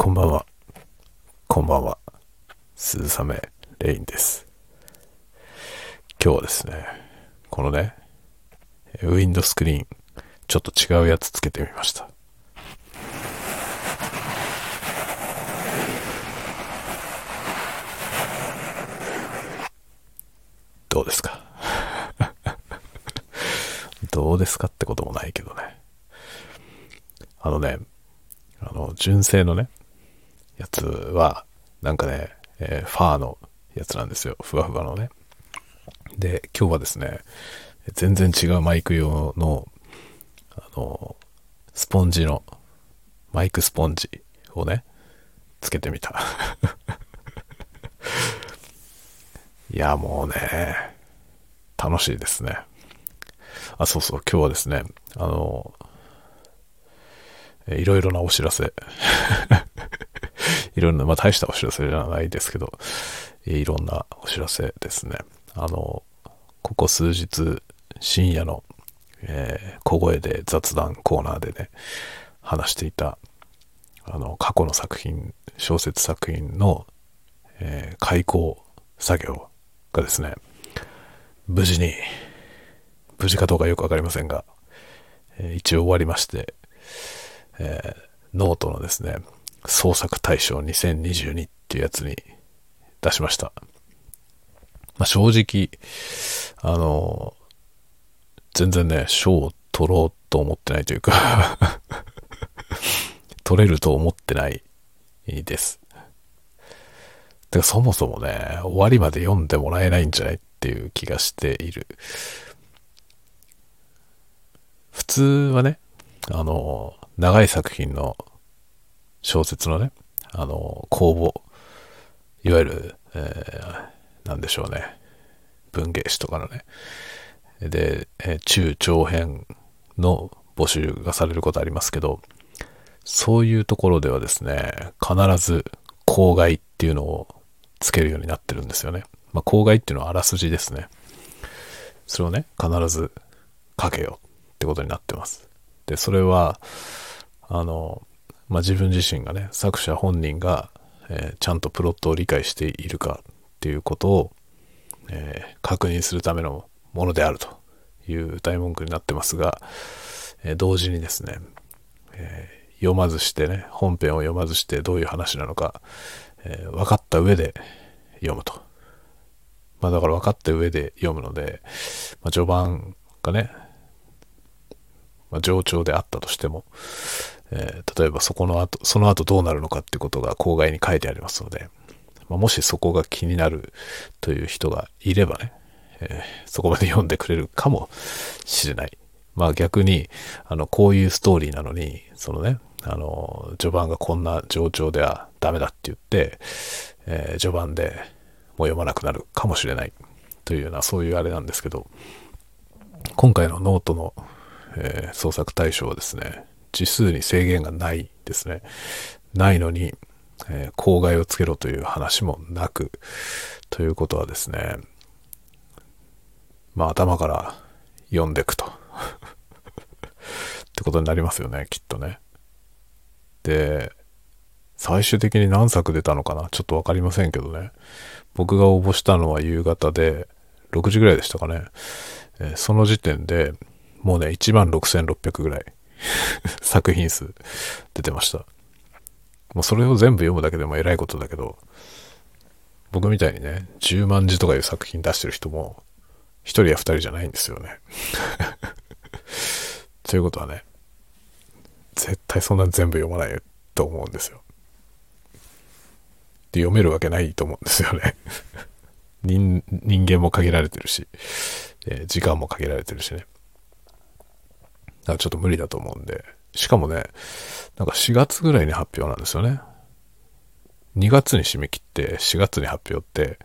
こんばんは。こんばんは。鈴雨レインです。今日はですね、このね、ウィンドスクリーン、ちょっと違うやつつけてみました。どうですか？どうですかってこともないけどね。あのね、あの、純正のね、やつは、なんかね、えーファーのやつなんですよ。ふわふわのね。で、今日はですね、全然違うマイク用の、あの、スポンジの、マイクスポンジをね、つけてみた。いや、もうね、楽しいですね。あ、そうそう、今日はですね、あの、いろいろなお知らせ。いろんな、まあ大したお知らせじゃないですけど、いろんなお知らせですね。あの、ここ数日、深夜の、えー小声で雑談コーナーでね、話していた、あの、過去の作品、小説作品の、えー開講作業がですね、無事に、無事かどうかよくわかりませんが、えー一応終わりまして、えーノートのですね、創作大賞2022っていうやつに出しました。まあ、正直、あの、全然ね、賞を取ろうと思ってないというか、取れると思ってないです。てかそもそもね、終わりまで読んでもらえないんじゃないっていう気がしている。普通はね、あの、長い作品の小説のね、あの、公募、いわゆる、えー、なんでしょうね、文芸誌とかのね、で、えー中長編の募集がされることありますけど、そういうところではですね、必ず公害っていうのをつけるようになってるんですよね。まあ、公害っていうのはあらすじですね。それをね、必ず書けよってことになってます。で、それは、あの、まあ、自分自身がね、作者本人が、えーちゃんとプロットを理解しているかっていうことを、えー確認するためのものであるという歌い文句になってますが、えー同時にですね、え読まずしてね、本編を読まずしてどういう話なのか、え分かった上で読むと。まあだから分かった上で読むので、まあ、序盤がね、まあ、上調であったとしても、えー例えばそこの後、その後どうなるのかってことが口外に書いてありますので、まあ、もしそこが気になるという人がいればね、えーそこまで読んでくれるかもしれない。まあ逆に、あの、こういうストーリーなのに、そのね、あの、序盤がこんな上調ではダメだって言って、えー序盤でもう読まなくなるかもしれないというような、そういうあれなんですけど、今回のノートの、えー創作対象はですね、字数に制限がないですね。ないのに、えー口外をつけろという話もなく、ということはですね、まあ頭から読んでいくと。ってことになりますよね、きっとね。で、最終的に何作出たのかな？ちょっとわかりませんけどね。僕が応募したのは夕方で、6時ぐらいでしたかね。えーその時点で、もうね、16,600ぐらい 作品数出てました。もうそれを全部読むだけでも偉いことだけど、僕みたいにね、10万字とかいう作品出してる人も、1人や2人じゃないんですよね。ということはね、絶対そんな全部読まないと思うんですよ。で、読めるわけないと思うんですよね。人人間も限られてるし、え時間も限られてるしね。だからちょっと無理だと思うんで。しかもね、なんか4月ぐらいに発表なんですよね。2月に締め切って4月に発表って、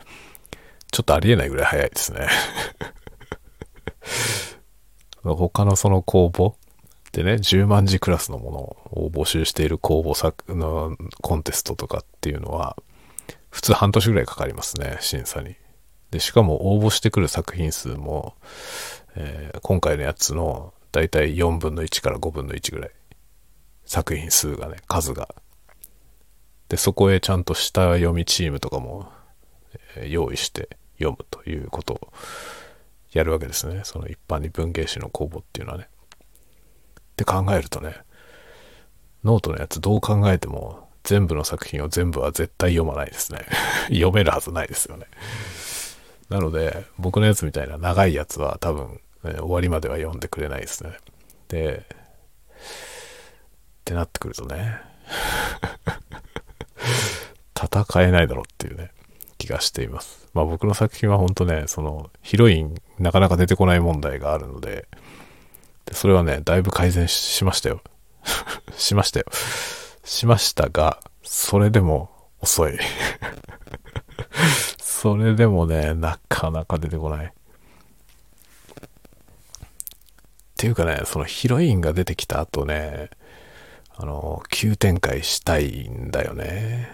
ちょっとありえないぐらい早いですね。他のその公募でね、10万字クラスのものを募集している公募作のコンテストとかっていうのは、普通半年ぐらいかかりますね、審査に。で、しかも応募してくる作品数も、えー今回のやつのだいたい4分の1から5分の1ぐらい。作品数がね、数が。で、そこへちゃんと下読みチームとかも、え用意して読むということをやるわけですね。その一般に文芸誌の公募っていうのはね。って考えるとね、ノートのやつどう考えても全部の作品を全部は絶対読まないですね。読めるはずないですよね。なので、僕のやつみたいな長いやつは多分、ね終わりまでは読んでくれないですね。で、ってなってくるとね、戦えないだろうっていうね、気がしています。まあ僕の作品は本当ね、そのヒロインなかなか出てこない問題があるので、でそれはね、だいぶ改善ししましたよ。しましたよ。しましたが、それでも遅い。それでもね、なかなか出てこない。っていうかね、そのヒロインが出てきた後ね、あの、急展開したいんだよね。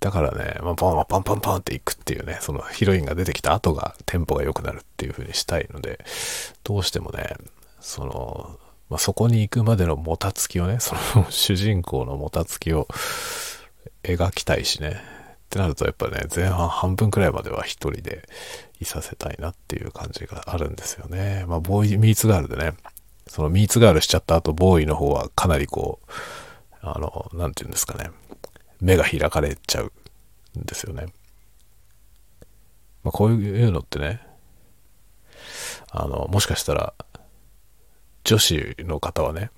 だからね、まあ、パンパンパンパンっていくっていうね、そのヒロインが出てきた後がテンポが良くなるっていう風にしたいので、どうしてもね、その、まあ、そこに行くまでのもたつきをね、その主人公のもたつきを描きたいしね。ってなるとやっぱね、前半半分くらいまでは一人でいさせたいなっていう感じがあるんですよね。まあ、ボーイミーツガールでね、そのミーツガールしちゃった後、ボーイの方はかなりこう、あの、なんて言うんですかね、目が開かれちゃうんですよね。まあ、こういうのってね、あの、もしかしたら、女子の方はね、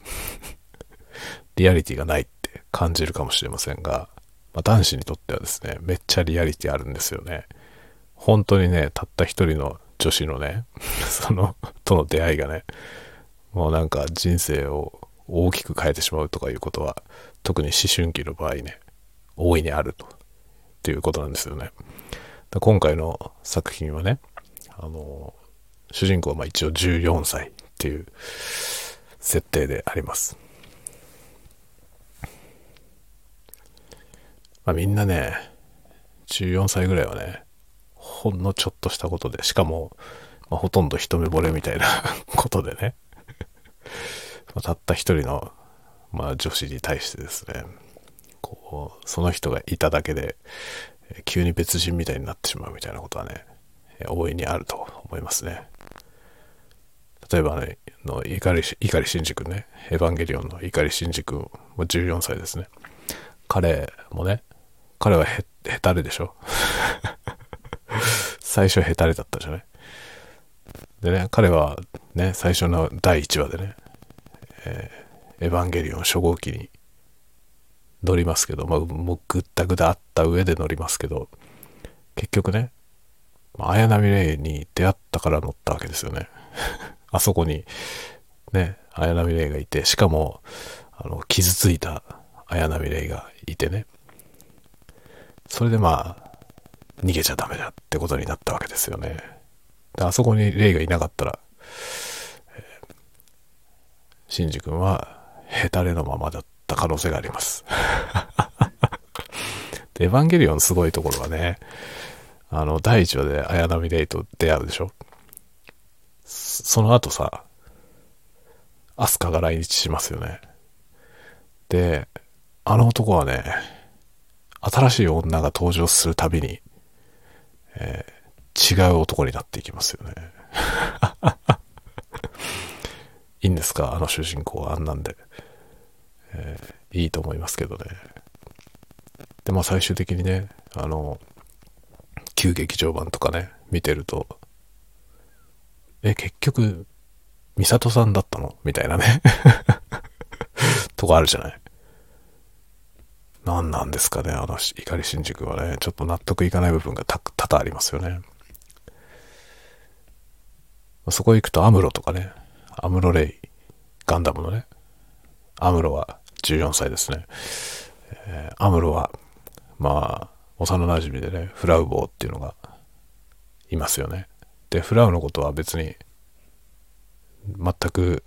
リアリティがないって感じるかもしれませんが、まあ、男子にとってはですね、めっちゃリアリティあるんですよね。本当にね、たった一人の女子のね、その、との出会いがね、もうなんか人生を大きく変えてしまうとかいうことは、特に思春期の場合ね、大いにあると、っていうことなんですよね。今回の作品はね、あの、主人公はまあ一応14歳っていう設定であります。まあみんなね、14歳ぐらいはね、ほんのちょっとしたことで、しかも、まあ、ほとんど一目惚れみたいな ことでね、またった一人の、まあ、女子に対してですね、こう、その人がいただけで、急に別人みたいになってしまうみたいなことはね、大いにあると思いますね。例えばね、の碇し碇シンジ君ね、エヴァンゲリオンの碇シンジ君14歳ですね。彼もね、彼はへ、へたれでしょ？最初ヘタレだったじゃない？でね、彼はね、最初の第1話でね、えーエヴァンゲリオン初号機に乗りますけど、まあ、もうぐったぐだあった上で乗りますけど、結局ね、綾波レイに出会ったから乗ったわけですよね。あそこに、ね、綾波レイがいて、しかも、あの、傷ついた綾波レイがいてね。それでまあ、逃げちゃダメだってことになったわけですよね。であそこにレイがいなかったら、シンジ君はヘタレのままだった可能性があります。エヴァンゲリオンすごいところはね、あの、第1話で綾波レイと出会うでしょその後さ、アスカが来日しますよね。で、あの男はね、新しい女が登場するたびに、えー違う男になっていきますよね。いいんですか？あの主人公はあんなんで。えーいいと思いますけどね。で、まあ最終的にね、あの、旧劇場版とかね、見てると、え、結局、ミサトさんだったの？みたいなね。とこあるじゃない？何なんですかね、あの、怒り新宿はね、ちょっと納得いかない部分が多々ありますよね。そこ行くとアムロとかね、アムロレイ、ガンダムのね、アムロは14歳ですね。えーアムロは、まあ、幼馴染でね、フラウボーっていうのがいますよね。で、フラウのことは別に、全く、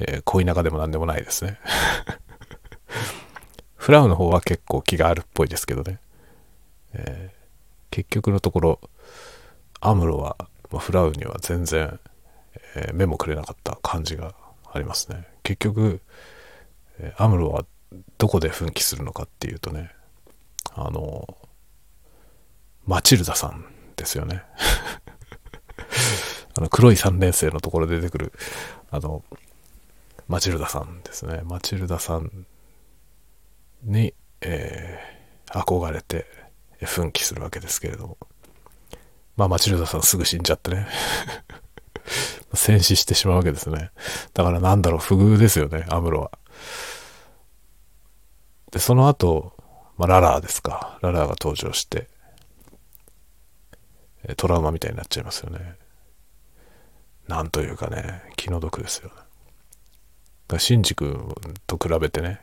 えー恋仲でも何でもないですね。フラウの方は結構気があるっぽいですけどね。えー結局のところ、アムロは、まあフラウには全然、えー目もくれなかった感じがありますね。結局、えーアムロはどこで奮起するのかっていうとね、あの、マチルダさんですよね。あの黒い3年生のところで出てくる、あの、マチルダさんですね。マチルダさんに、えー、憧れて奮起するわけですけれども。まあ、マチルダさんすぐ死んじゃってね。戦死してしまうわけですね。だからなんだろう、不遇ですよね、アムロは。で、その後、まあ、ララーですか。ララーが登場して、トラウマみたいになっちゃいますよね。なんというかね、気の毒ですよね。だシンジ君と比べてね、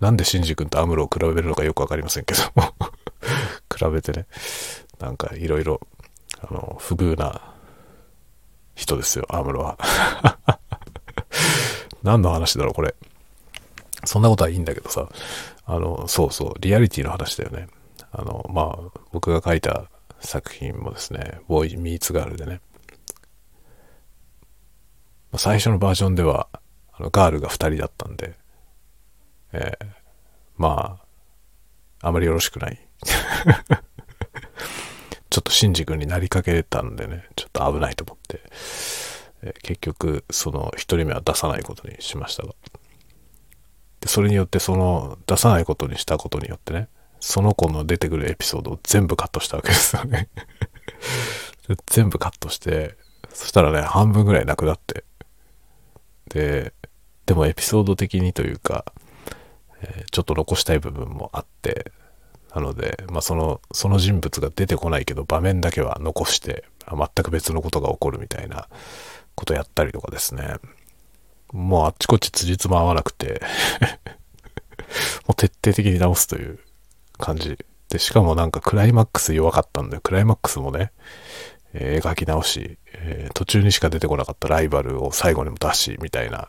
なんでシンジ君とアムロを比べるのかよくわかりませんけども 比べてね、なんかいろいろ、あの、不遇な人ですよ、アムロは。何の話だろう、これ。そんなことはいいんだけどさ、あの、そうそう、リアリティの話だよね。あの、まあ、僕が書いた作品もですね、ボーイ・ミーツ・ガールでね、最初のバージョンでは、あのガールが2人だったんで、えー、まあ、あまりよろしくない ちょっとシンジ君になりかけたんでね、ちょっと危ないと思って、えー、結局、その1人目は出さないことにしましたが。で、それによってその出さないことにしたことによってね、その子の出てくるエピソードを全部カットしたわけですよね 全部カットして、そしたらね、半分ぐらいなくなって。で、でもエピソード的にというか、え、ちょっと残したい部分もあって、なので、まあ、その、その人物が出てこないけど、場面だけは残して、全く別のことが起こるみたいなことやったりとかですね。もうあっちこっち辻褄合わなくて もう徹底的に直すという感じ。で、しかもなんかクライマックス弱かったんで、クライマックスもね、えー、描き直し、えー、途中にしか出てこなかったライバルを最後にも出し、みたいな、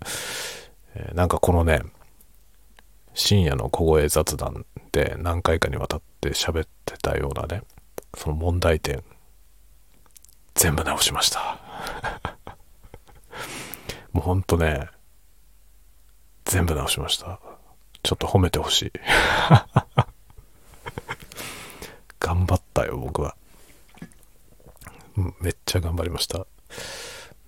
えー、なんかこのね、深夜の小声雑談で何回かにわたって喋ってたようなね、その問題点、全部直しました。もうほんとね、全部直しました。ちょっと褒めてほしい。頑張ったよ、僕は。めっちゃ頑張りました。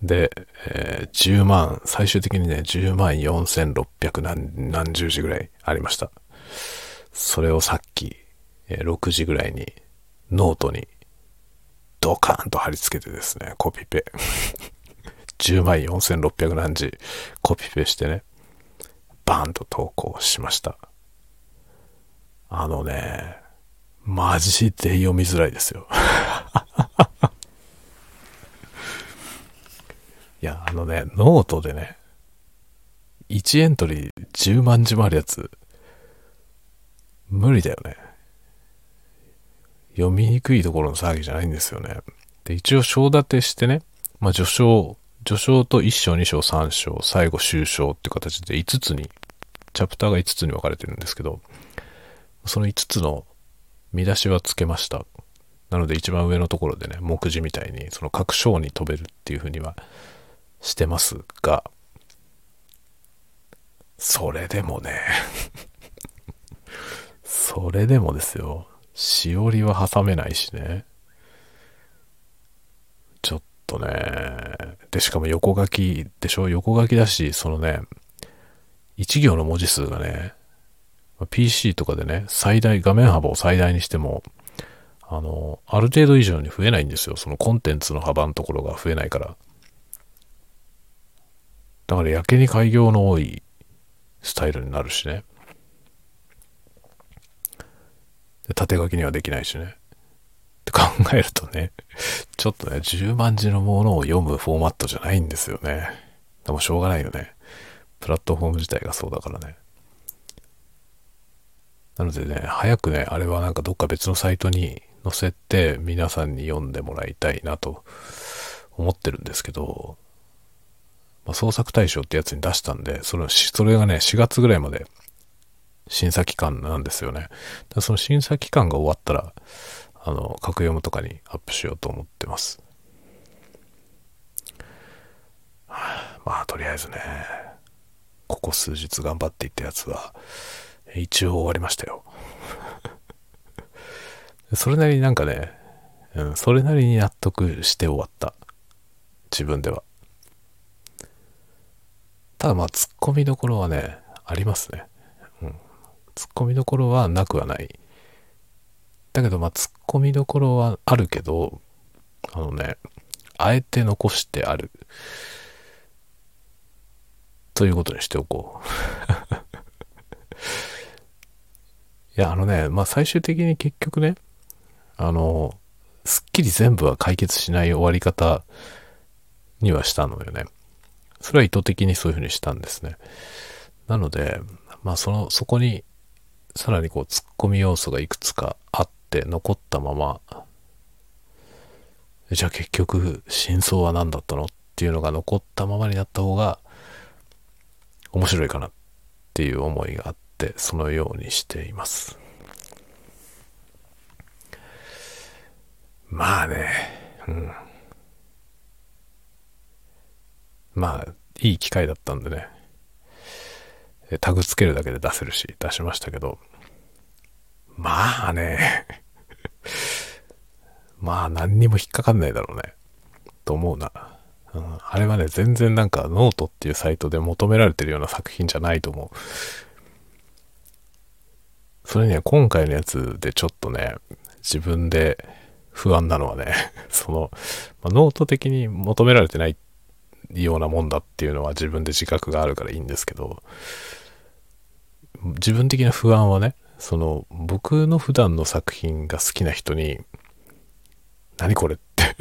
で、えー、10万、最終的にね、10万4600何何十字ぐらいありました。それをさっき、えー、6時ぐらいにノートにドカーンと貼り付けてですね、コピペ。10万4600何字コピペしてね、バーンと投稿しました。あのね、マジで読みづらいですよ。いや、あのね、ノートでね、1エントリー10万字もあるやつ、無理だよね。読みにくいところの騒ぎじゃないんですよね。で、一応章立てしてね、まあ序章、序章と1章、2章、3章、最後終章って形で5つに、チャプターが5つに分かれてるんですけど、その5つの見出しはつけました。なので一番上のところでね、目次みたいに、その各章に飛べるっていうふうにはしてますが、それでもね それでもですよ、しおりは挟めないしね。ちょっとね、で、しかも横書きでしょ？横書きだし、そのね、1行の文字数がね、PC とかでね、最大、画面幅を最大にしても、あの、ある程度以上に増えないんですよ。そのコンテンツの幅のところが増えないから。だからやけに開業の多いスタイルになるしね。縦書きにはできないしね。って考えるとね、ちょっとね、10万字のものを読むフォーマットじゃないんですよね。でもしょうがないよね。プラットフォーム自体がそうだからね。なのでね、早くね、あれはなんかどっか別のサイトに載せて皆さんに読んでもらいたいなと思ってるんですけど、まあ、創作大賞ってやつに出したんで、それそれがね、4月ぐらいまで審査期間なんですよね。その審査期間が終わったら、あの、格読むとかにアップしようと思ってます。まあ、とりあえずね、ここ数日頑張っていったやつは、一応終わりましたよ。それなりになんかね、うん、それなりに納得して終わった。自分では。ただまあ、突っ込みどころはね、ありますね。うん。突っ込みどころはなくはない。だけどまあ、突っ込みどころはあるけど、あのね、あえて残してある。ということにしておこう。いや、あのね、まあ最終的に結局ね、あの、すっきり全部は解決しない終わり方にはしたのよね。それは意図的にそういうふうにしたんですね。なので、まあその、そこにさらにこう突っ込み要素がいくつかあって残ったまま、じゃあ結局真相は何だったのっていうのが残ったままになった方が面白いかなっていう思いがあって、そのようにしています。まあね、うん。まあ、いい機会だったんでね。タグつけるだけで出せるし、出しましたけど。まあね。まあ何にも引っかかんないだろうね。と思うな。うん、あれはね、全然なんかノートっていうサイトで求められてるような作品じゃないと思う。それには今回のやつでちょっとね、自分で不安なのはね、その、まあ、ノート的に求められてないっようなもんだっていうのは自分で自覚があるからいいんですけど、自分的な不安はね、その僕の普段の作品が好きな人に、何これって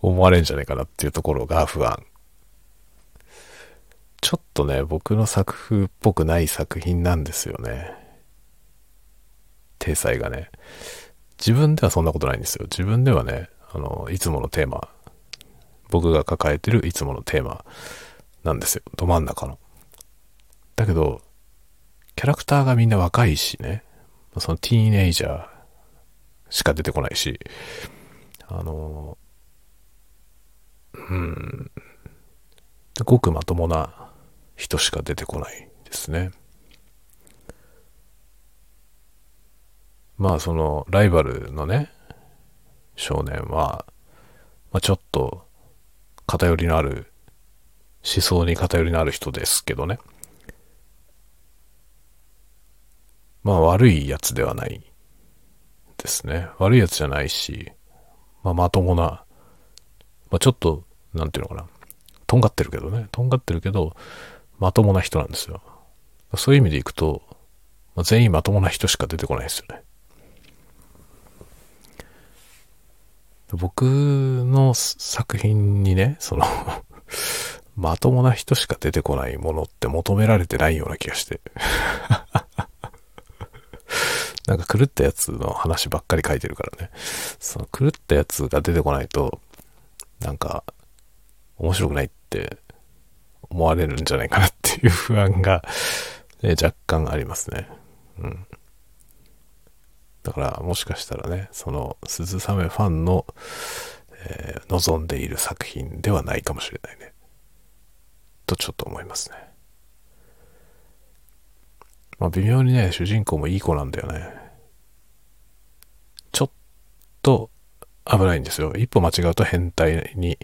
思われんじゃないかなっていうところが不安。ちょっとね、僕の作風っぽくない作品なんですよね。体裁がね。自分ではそんなことないんですよ。自分ではね、あの、いつものテーマ、僕が抱えてるいつものテーマなんですよ。ど真ん中の。だけど、キャラクターがみんな若いしね、そのティーネイジャーしか出てこないし、あの、うん、ごくまともな人しか出てこないですね。まあそのライバルのね、少年は、まあ、ちょっと偏りのある、思想に偏りのある人ですけどね。まあ悪いやつではないですね。悪いやつじゃないし、まあまともな、まあちょっと、なんていうのかな。とんがってるけどね。とんがってるけど、まともな人なんですよ。そういう意味でいくと、まあ、全員まともな人しか出てこないですよね。僕の作品にね、その まともな人しか出てこないものって求められてないような気がして なんか狂ったやつの話ばっかり書いてるからね。その狂ったやつが出てこないと、なんか、面白くないって思われるんじゃないかなっていう不安が、ね、若干ありますね。うん。だから、もしかしたらね、その、鈴雨ファンの、えー、望んでいる作品ではないかもしれないね。とちょっと思いますね。まあ微妙にね、主人公もいい子なんだよね。ちょっと危ないんですよ。一歩間違うと変態に、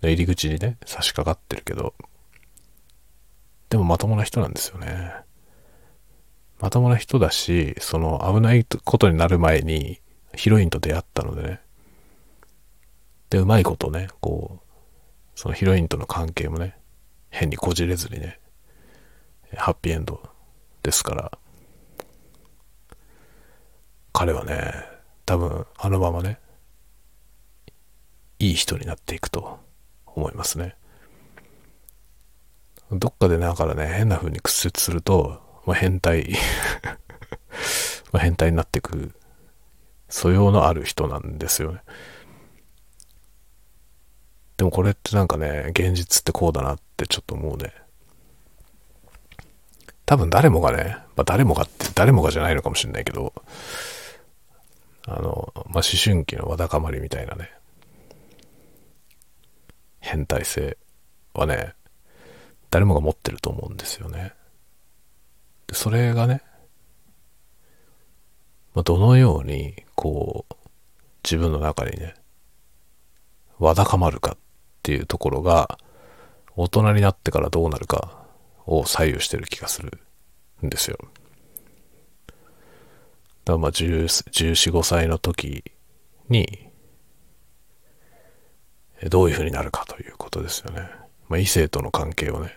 の入り口にね、差し掛かってるけど、でもまともな人なんですよね。まともな人だし、その危ないことになる前にヒロインと出会ったのでね。で、うまいことね、こう、そのヒロインとの関係もね、変にこじれずにね、ハッピーエンドですから、彼はね、多分あのままね、いい人になっていくと思いますね。どっかでだからね、変な風に屈折すると、まあ、変態 ま変態になっていく素養のある人なんですよね。でもこれってなんかね、現実ってこうだなってちょっと思うね。多分誰もがね、まあ、誰もがって誰もがじゃないのかもしれないけど、あの、まあ、思春期のわだかまりみたいなね、変態性はね、誰もが持ってると思うんですよね。でそれがね、まあ、どのように、こう、自分の中にね、わだかまるかっていうところが、大人になってからどうなるかを左右してる気がするんですよ。だからまあ14、15歳の時に、どういう風になるかということですよね。まあ、異性との関係をね、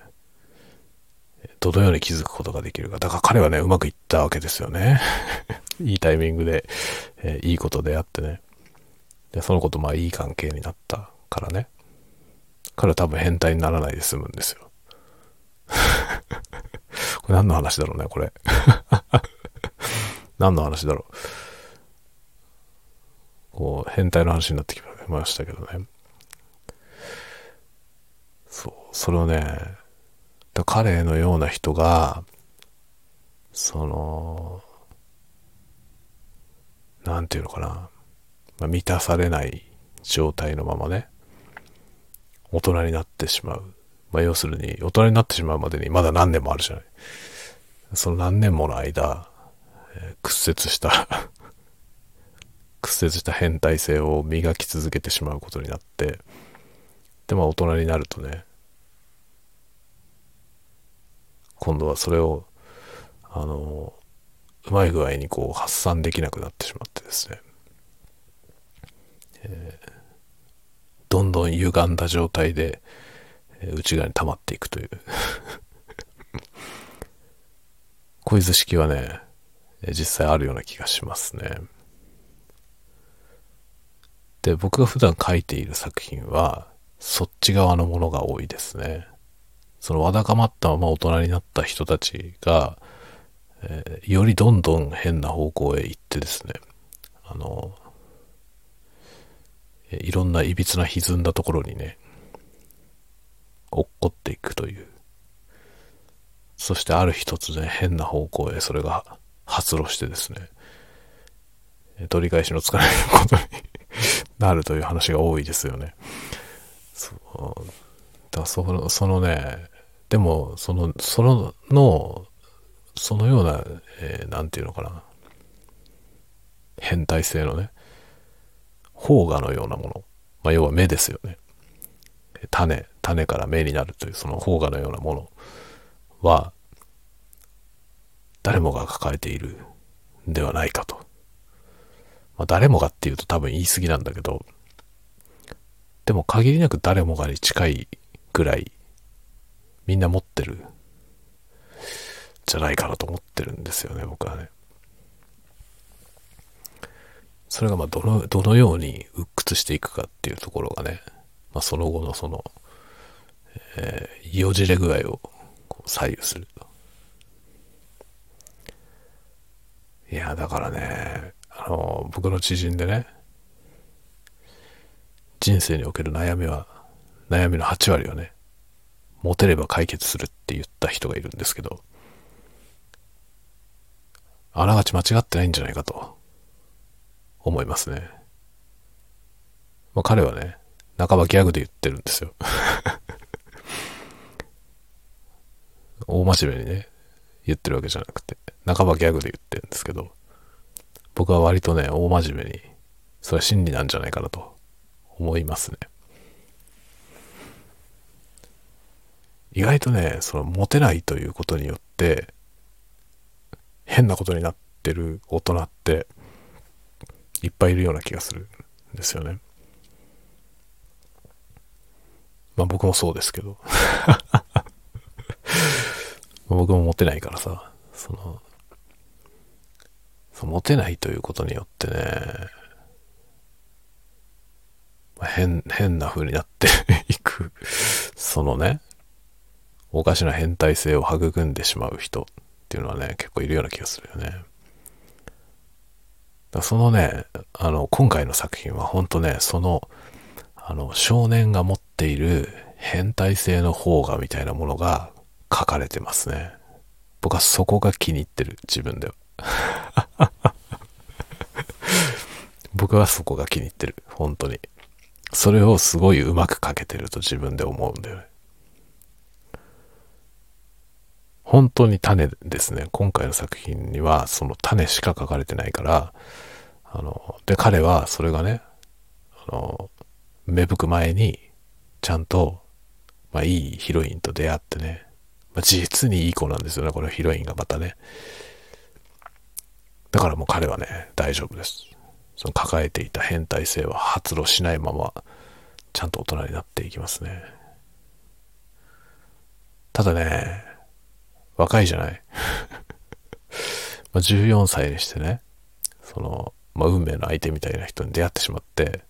どのように気づくことができるか。だから彼はね、うまくいったわけですよね。いいタイミングで、えー、いいことであってね。で、そのことまあいい関係になったからね。彼は多分変態にならないで済むんですよ。これ何の話だろうね、これ。何の話だろう。こう、変態の話になってきましたけどね。そう、それをね、彼のような人が、その、なんていうのかな、まあ、満たされない状態のままね、大人になってしまう。まあ、要するに、大人になってしまうまでにまだ何年もあるじゃない。その何年もの間、えー、屈折した 屈折した変態性を磨き続けてしまうことになって、でも大人になるとね、今度はそれを、あの、うまい具合にこう発散できなくなってしまってですね、えー、どんどん歪んだ状態で、内側に溜まっていくという こういう図式はね、実際あるような気がしますね。で、僕が普段書いている作品は、そっち側のものが多いですね。そのわだかまったまま大人になった人たちが、えー、よりどんどん変な方向へ行ってですね、あの、いろんないびつな歪んだところにね、落っこっていくという。そしてある一つね、変な方向へそれが発露してですね、取り返しのつかないことに なるという話が多いですよね。そう。だその、そのね、でも、その、その、の、そのような、えー、なんていうのかな。変態性のね、邦画のようなもの。まあ、要は目ですよね。種、種から目になるという、その邦画のようなものは、誰もが抱えているんではないかと。まあ、誰もがっていうと多分言い過ぎなんだけど、でも限りなく誰もがに近いぐらいみんな持ってるじゃないかなと思ってるんですよね、僕はね。それがまあどの、どのように鬱屈していくかっていうところがね、まあ、その後のその、えー、よじれ具合を左右すると。いや、だからね、あの、僕の知人でね、人生における悩みは、悩みの8割はね、持てれば解決するって言った人がいるんですけど、あながち間違ってないんじゃないかと思いますね。まあ、彼はね、半ばギャグで言ってるんですよ。大真面目にね、言ってるわけじゃなくて、半ばギャグで言ってるんですけど、僕は割とね、大真面目に、それは真理なんじゃないかなと思いますね。意外とね、そのモテないということによって、変なことになってる大人っていっぱいいるような気がするんですよね。まあ僕もそうですけど。僕もモテないからさ、その、そモテないということによってね、変、変な風になっていく、そのね、おかしな変態性を育んでしまう人っていうのはね、結構いるような気がするよね。だそのね、あの、今回の作品は本当ね、その、あの、少年が持っている変態性の方がみたいなものが書かれてますね。僕はそこが気に入ってる、自分では。僕はそこが気に入ってる、本当に。それをすごいうまく書けてると自分で思うんだよね。本当に種ですね。今回の作品にはその種しか書かれてないから、あの、で、彼はそれがね、あの、芽吹く前に、ちゃんと、まあいいヒロインと出会ってね、まあ、実にいい子なんですよね、これヒロインがまたね。だからもう彼はね、大丈夫です。その抱えていた変態性は発露しないまま、ちゃんと大人になっていきますね。ただね、若いじゃない ま14歳にしてね、その、まあ、運命の相手みたいな人に出会ってしまって、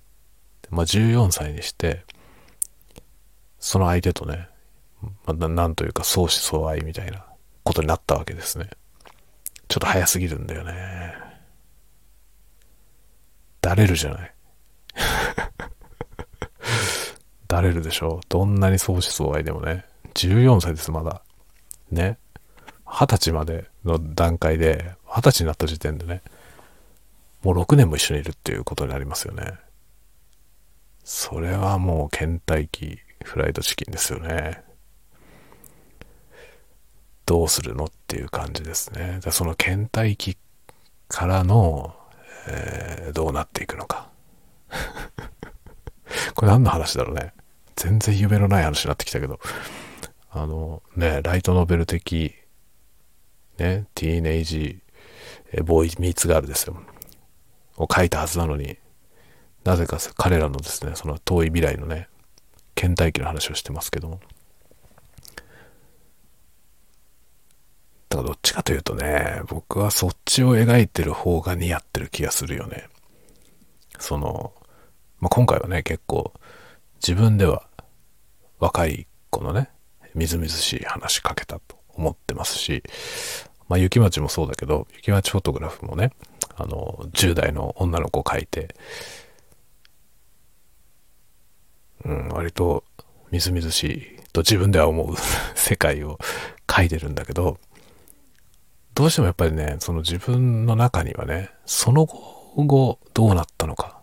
まあ、14歳にして、その相手とね、まあ、なんというか相思相愛みたいなことになったわけですね。ちょっと早すぎるんだよね。だれるじゃない。だれるでしょどんなに相思相愛でもね。14歳です、まだ。ね。二十歳までの段階で、二十歳になった時点でね、もう6年も一緒にいるっていうことになりますよね。それはもう倦怠期フライドチキンですよね。どうするのっていう感じですね。その倦怠期からの、えー、どうなっていくのか。これ何の話だろうね。全然夢のない話になってきたけど。あのね、ライトノベル的、ね、ティーネイジ、えボーイミーツガールですよ。を書いたはずなのに、なぜか彼らのですね、その遠い未来のね、倦怠期の話をしてますけども。だからどっちかというとね、僕はそっちを描いてる方が似合ってる気がするよね。その、まあ、今回はね、結構自分では若い子のね、みずみずしい話しかけたと思ってますし、まあ、雪町もそうだけど、雪町フォトグラフもね、あの、10代の女の子を描いて、うん、割とみずみずしいと自分では思う 世界を描いてるんだけど、どうしてもやっぱりね、その自分の中にはね、その後どうなったのか、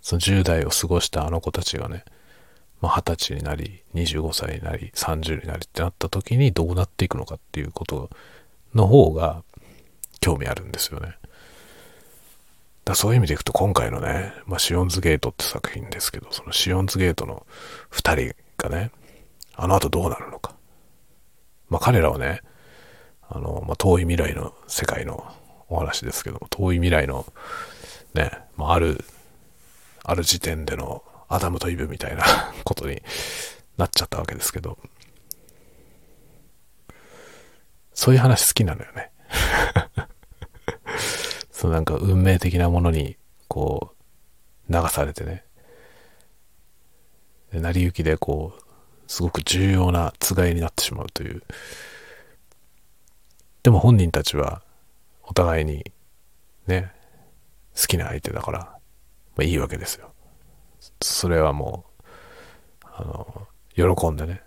その10代を過ごしたあの子たちがね、まあ、20歳になり、25歳になり、30になりってなった時にどうなっていくのかっていうことの方が興味あるんですよね。だそういう意味でいくと今回のね、まあ、シオンズゲートって作品ですけど、そのシオンズゲートの2人がね、あの後どうなるのか。まあ、彼らはね、あの、まあ、遠い未来の世界のお話ですけども、遠い未来のね、まあ、ある、ある時点でのアダムとイブみたいな ことになっちゃったわけですけど、そういう話好きなのよね。そのなんか運命的なものに、こう、流されてね。成り行きでこう、すごく重要なつがいになってしまうという。でも本人たちは、お互いに、ね、好きな相手だから、まあいいわけですよ。それはもう、あの、喜んでね、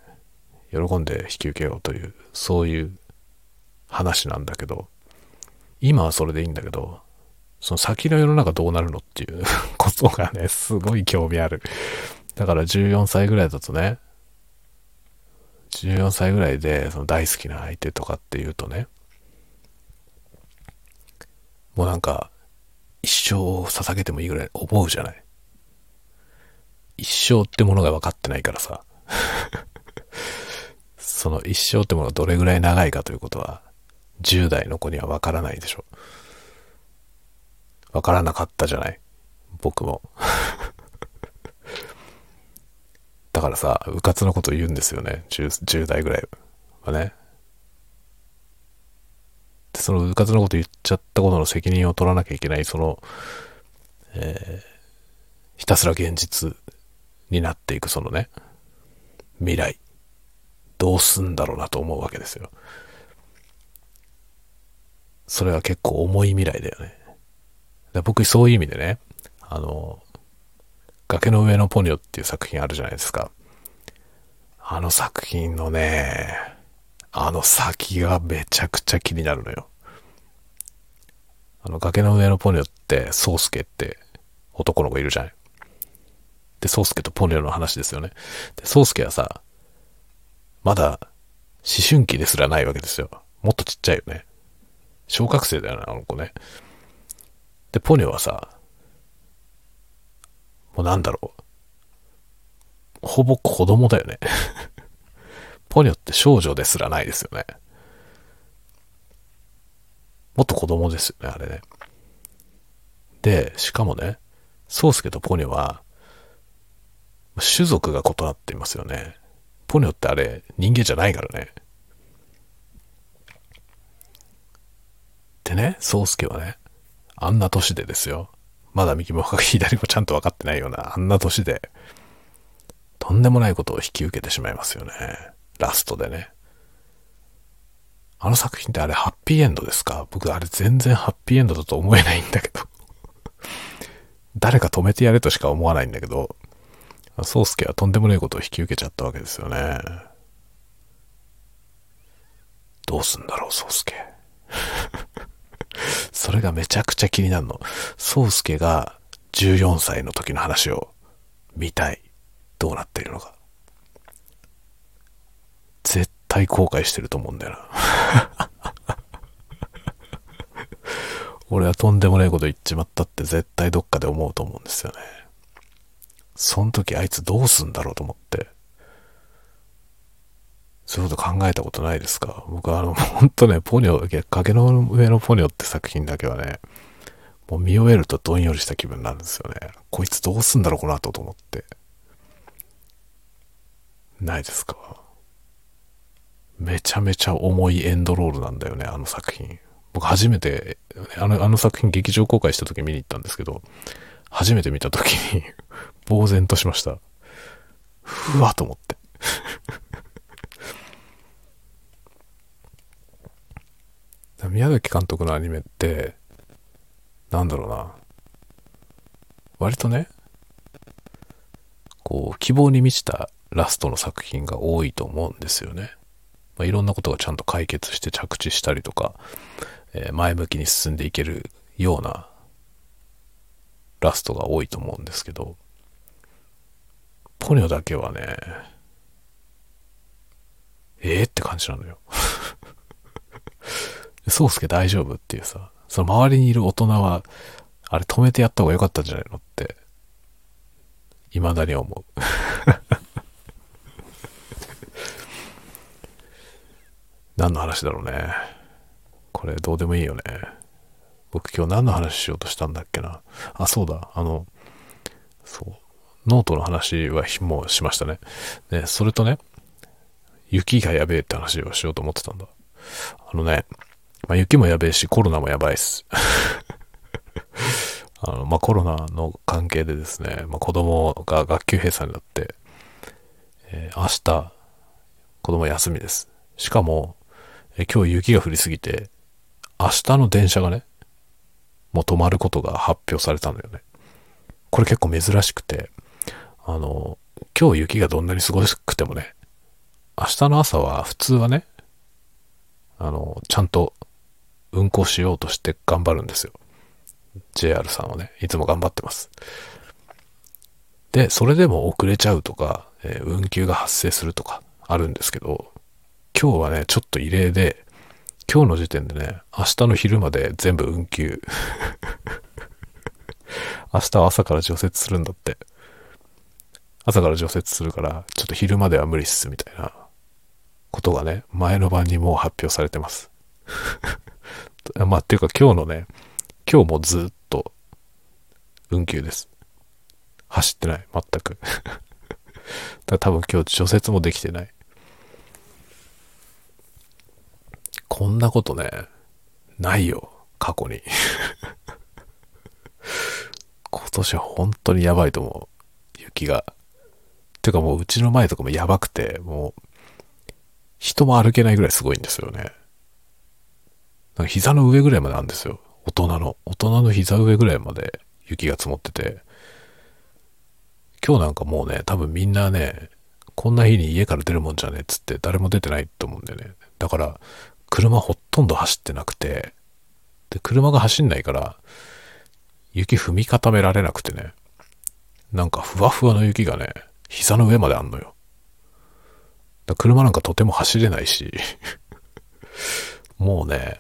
喜んで引き受けようという、そういう話なんだけど、今はそれでいいんだけど、その先の世の中どうなるのっていう ことがね、すごい興味ある。だから14歳ぐらいだとね、14歳ぐらいでその大好きな相手とかっていうとね、もうなんか、一生を捧げてもいいぐらい思うじゃない。一生ってものが分かってないからさ。その一生ってものがどれぐらい長いかということは、10代の子には分からないでしょ。わからなかったじゃない。僕も。だからさ、うかつのこと言うんですよね。10, 10代ぐらいはね。で、そのうかつのこと言っちゃったことの責任を取らなきゃいけない、その、えー、ひたすら現実になっていくそのね、未来。どうすんだろうなと思うわけですよ。それは結構重い未来だよね。僕そういう意味でね、あの、崖の上のポニョっていう作品あるじゃないですか。あの作品のね、あの先がめちゃくちゃ気になるのよ。あの崖の上のポニョって、ソースケって男の子いるじゃない。で、ソースケとポニョの話ですよね。で、ソースケはさ、まだ思春期ですらないわけですよ。もっとちっちゃいよね。小学生だよね、あの子ね。で、ポニョはさ、もうなんだろう。ほぼ子供だよね。ポニョって少女ですらないですよね。もっと子供ですよね、あれね。で、しかもね、ソウスケとポニョは、種族が異なっていますよね。ポニョってあれ、人間じゃないからね。でね、ソウスケはね、あんな年でですよ。まだ右も左もちゃんと分かってないような、あんな年で、とんでもないことを引き受けてしまいますよね。ラストでね。あの作品ってあれハッピーエンドですか？僕あれ全然ハッピーエンドだと思えないんだけど誰か止めてやれとしか思わないんだけど、宗介はとんでもないことを引き受けちゃったわけですよね。どうすんだろう、宗介。それがめちゃくちゃ気になるの。宗介が14歳の時の話を見たい。どうなっているのか。絶対後悔してると思うんだよな。俺はとんでもないこと言っちまったって絶対どっかで思うと思うんですよね。その時あいつどうすんだろうと思って。そういうこと考えたことないですか？僕はあの、ほんとね、ポニョ、崖の上のポニョって作品だけはね、もう見終えるとどんよりした気分なんですよね。こいつどうすんだろうこの後と思って。ないですか？めちゃめちゃ重いエンドロールなんだよね、あの作品。僕初めて、あの、あの作品劇場公開した時見に行ったんですけど、初めて見た時に 呆然としました。ふわと思って。宮崎監督のアニメって、なんだろうな。割とね、こう、希望に満ちたラストの作品が多いと思うんですよね。まあ、いろんなことがちゃんと解決して着地したりとか、えー、前向きに進んでいけるようなラストが多いと思うんですけど、ポニョだけはね、ええー、って感じなのよ。宗介大丈夫っていうさ、その周りにいる大人は、あれ止めてやった方が良かったんじゃないのって、未だに思う。何の話だろうね。これどうでもいいよね。僕今日何の話しようとしたんだっけな。あ、そうだ。あの、そう。ノートの話はもうしましたね。ね、それとね、雪がやべえって話をしようと思ってたんだ。あのね、まあ、雪もやべえし、コロナもやばいっす。あの、まあ、コロナの関係でですね、まあ、子供が学級閉鎖になって、えー、明日、子供休みです。しかも、え今日雪が降りすぎて、明日の電車がね、もう止まることが発表されたんだよね。これ結構珍しくて、あの、今日雪がどんなにすごくてもね、明日の朝は普通はね、あの、ちゃんと運行しようとして頑張るんですよ。JR さんはね、いつも頑張ってます。で、それでも遅れちゃうとか、えー、運休が発生するとかあるんですけど、今日はね、ちょっと異例で、今日の時点でね、明日の昼まで全部運休。明日は朝から除雪するんだって。朝から除雪するから、ちょっと昼までは無理っすみたいなことがね、前の晩にもう発表されてます。まあ、っていうか今日のね、今日もずっと運休です。走ってない、全く。だ多分今日除雪もできてない。こんなことね、ないよ、過去に。今年は本当にやばいと思う。雪が。てかもううちの前とかもやばくて、もう、人も歩けないぐらいすごいんですよね。なんか膝の上ぐらいまであるんですよ。大人の。大人の膝上ぐらいまで雪が積もってて。今日なんかもうね、多分みんなね、こんな日に家から出るもんじゃねえっつって誰も出てないと思うんだよね。だから、車ほとんど走ってなくて、で、車が走んないから、雪踏み固められなくてね、なんかふわふわの雪がね、膝の上まであんのよ。だ車なんかとても走れないし、もうね、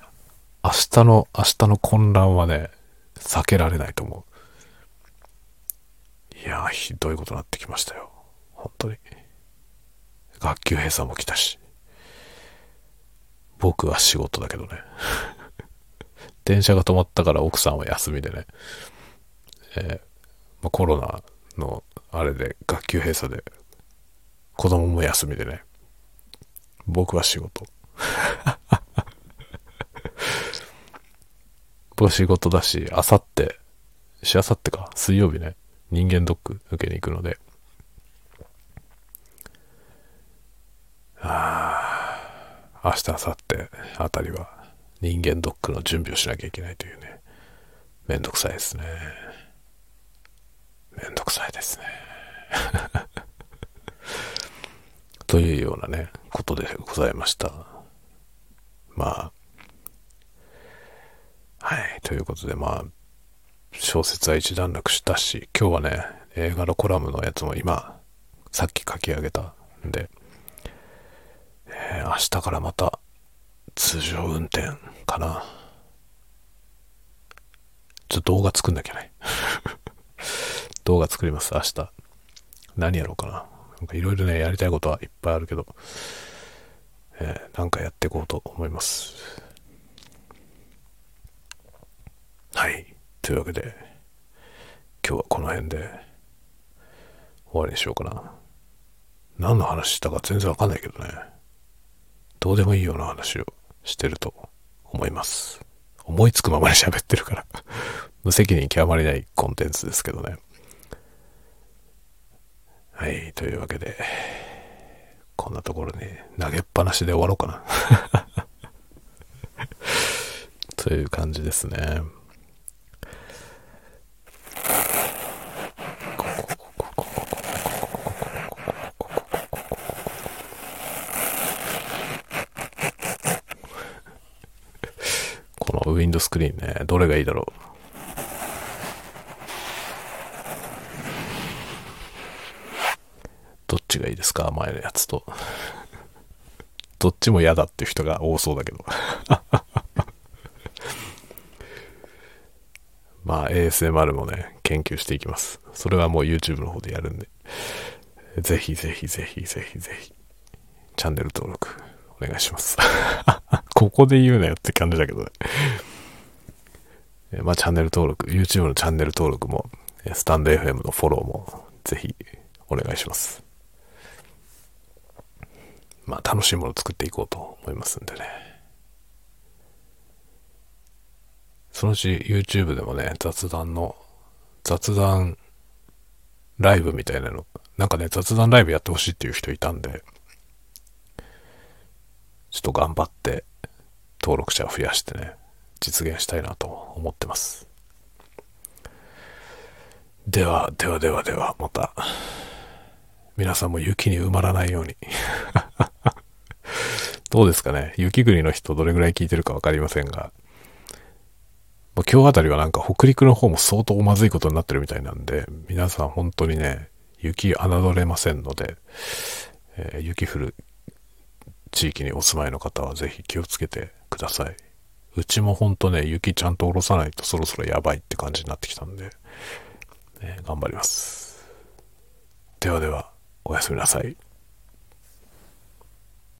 明日の、明日の混乱はね、避けられないと思う。いや、ひどいことになってきましたよ。本当に。学級閉鎖も来たし。僕は仕事だけどね。電車が止まったから奥さんは休みでね。えーまあ、コロナのあれで学級閉鎖で子供も休みでね。僕は仕事。僕は仕事だし、あさって、しあさってか、水曜日ね、人間ドック受けに行くので、ああ、明日、明後日あたりは人間ドックの準備をしなきゃいけないというね、めんどくさいですね。めんどくさいですね。というようなね、ことでございました。まあ、はい、ということでまあ、小説は一段落したし、今日はね、映画のコラムのやつも今、さっき書き上げたんで、えー、明日からまた通常運転かな。ちょっと動画作んなきゃね。動画作ります、明日。何やろうかな。なんかいろいろね、やりたいことはいっぱいあるけど、えー、なんかやっていこうと思います。はい。というわけで、今日はこの辺で終わりにしようかな。何の話したか全然わかんないけどね。どうでもいいような話をしてると思います。思いつくままに喋ってるから 無責任極まりないコンテンツですけどね。はい、というわけで、こんなところに投げっぱなしで終わろうかな という感じですね。このウィンドスクリーンね、どれがいいだろう？どっちがいいですか？前のやつと。どっちも嫌だっていう人が多そうだけど。まあ ASMR もね、研究していきます。それはもう YouTube の方でやるんで。ぜひぜひぜひぜひぜひ、チャンネル登録お願いします。ここで言うなよって感じだけどね。まあチャンネル登録、YouTube のチャンネル登録も、スタンド FM のフォローもぜひお願いします。まあ楽しいものを作っていこうと思いますんでね。そのうち YouTube でもね、雑談の、雑談ライブみたいなの、なんかね、雑談ライブやってほしいっていう人いたんで、ちょっと頑張って登録者を増やしてね、実現したいなと思ってます。では、ではではでは、また、皆さんも雪に埋まらないように どうですかね？雪国の人どれぐらい聞いてるかわかりませんが、今日あたりはなんか北陸の方も相当まずいことになってるみたいなんで、皆さん本当にね、雪侮れませんので、えー、雪降る地域にお住まいの方はぜひ気をつけてください。うちもほんとね、雪ちゃんと下ろさないとそろそろやばいって感じになってきたんで、ね、頑張ります。ではでは、おやすみなさい。